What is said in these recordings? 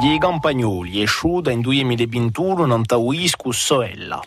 di Campagnoli, esciuta in 2021 in Tauiscu Soella.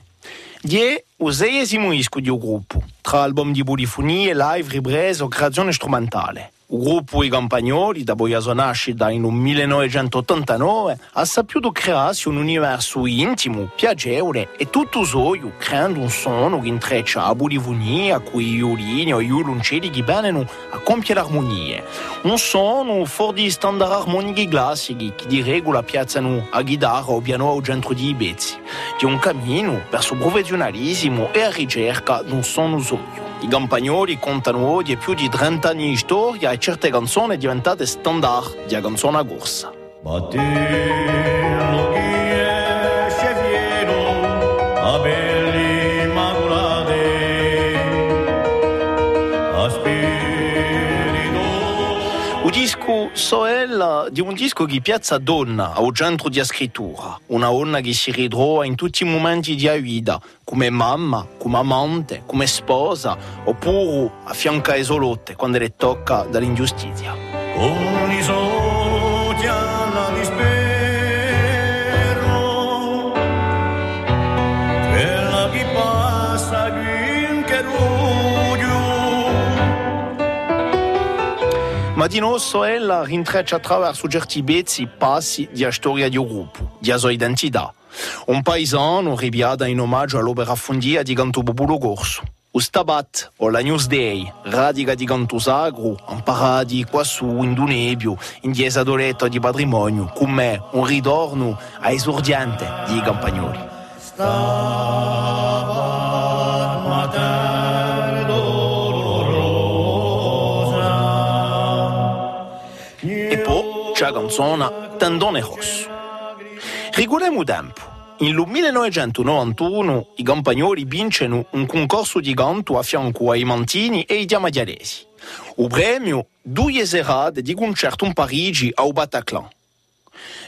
Die useiesimo isco di un gruppo, tra album di polifonie, live, riprese creazione strumentale. Gruppo I Campagnoli, da sua nascita in un 1989, ha saputo crearsi un universo intimo, piacevole e tutto soio, creando un suono che intreccia la polifonia con i violini e i violoncelli che vengono a compiere l'armonia. Un suono fuori di standard armonici classici che di regola piazzano a chitarra o piano o centro di pezzi. Di un cammino verso il professionalismo e a ricerca di un suono soio. I Campagnoli contano oggi più di 30 anni di storia e certe canzoni diventate standard di canzone a corsa. Battello Il disco Soel di un disco che piazza donna al centro di scrittura, una donna che si ritrova in tutti i momenti di vita, come mamma, come amante, come sposa, oppure a fianco a isolotte quando le tocca dall'ingiustizia. con i soldi alla dispero passa qui Ma di noi Soel rintreccia attraverso certi pezzi passi di storia di un gruppo, di sua identità. Un paesano ribiada in omaggio all'opera fondia di Canto Populo Corso. O la Newsday, radica di canto sacro, imparati qua su in Dunebio, in chiesa d'Oletto di patrimonio, come un ritorno a esordiente di Campagnoli. Stabat Poi c'è la canzone Tendone Rosso. Ricordiamo tempo. In 1991 i Campagnoli vincono un concorso di canto a fianco ai Mantini e ai Diamadialesi. Il premio, due serate di concerto in Parigi a Bataclan.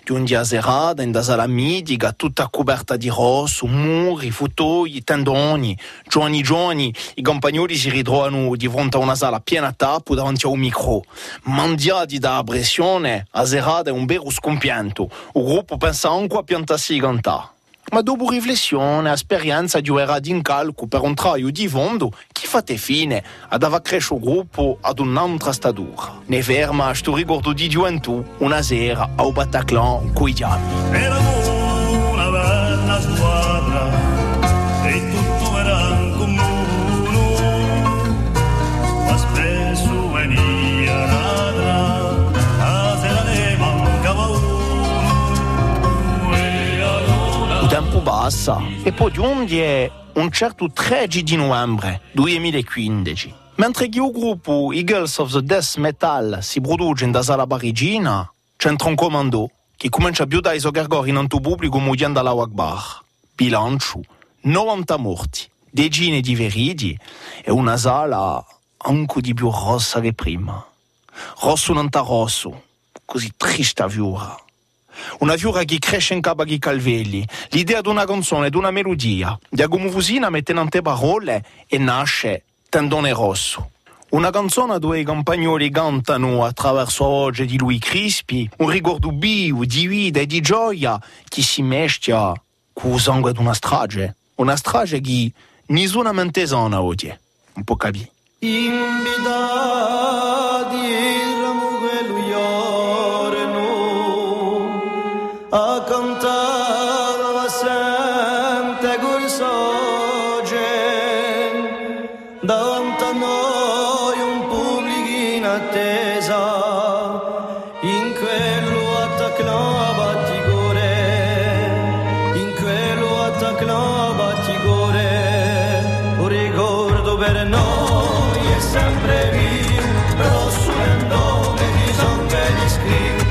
Di un dia serata in sala mitica, tutta coperta di rosso, muri, fauteuil, tendoni, giovani giovani, i campagnoli si ritrovano di fronte a una sala piena a tappo davanti a un micro. Mandiati da pressione, a serata è un vero scompianto. Il gruppo pensa anche a piantarsi cantare. Ma dopo riflessione, esperienza di era di incalco per un traio di fondo che fate fine? Ad aver cresciuto il gruppo ad un'altra statura. Ne ferma sto ricordo di gioventù una sera a Bataclan coi. Passa e giunge è un certo 13 di novembre 2015. Mentre il gruppo Eagles of the Death Metal si produce da sala parigina, c'entra un comando che comincia più dai soghergori in tanto pubblico muoiando alla Akbar. Bilancio, 90 morti, decine di feriti e una sala anche di più rossa che prima. Rosso non rosso, così triste a viura. Una fiura che cresce in capo ai calvelli, l'idea di una canzone, di una melodia, di come fusina mette in tante parole e nasce Tendone Rosso. Una canzone dove i campagnoli cantano attraverso la voce di lui Crispi, un ricordo vivo di vita e di gioia che si mescia con il sangue di una strage. Una strage che nessuna mentesana oggi. Un po' capì. Invitati ramo sempre vivo rosso nel nome di sangue di scrivo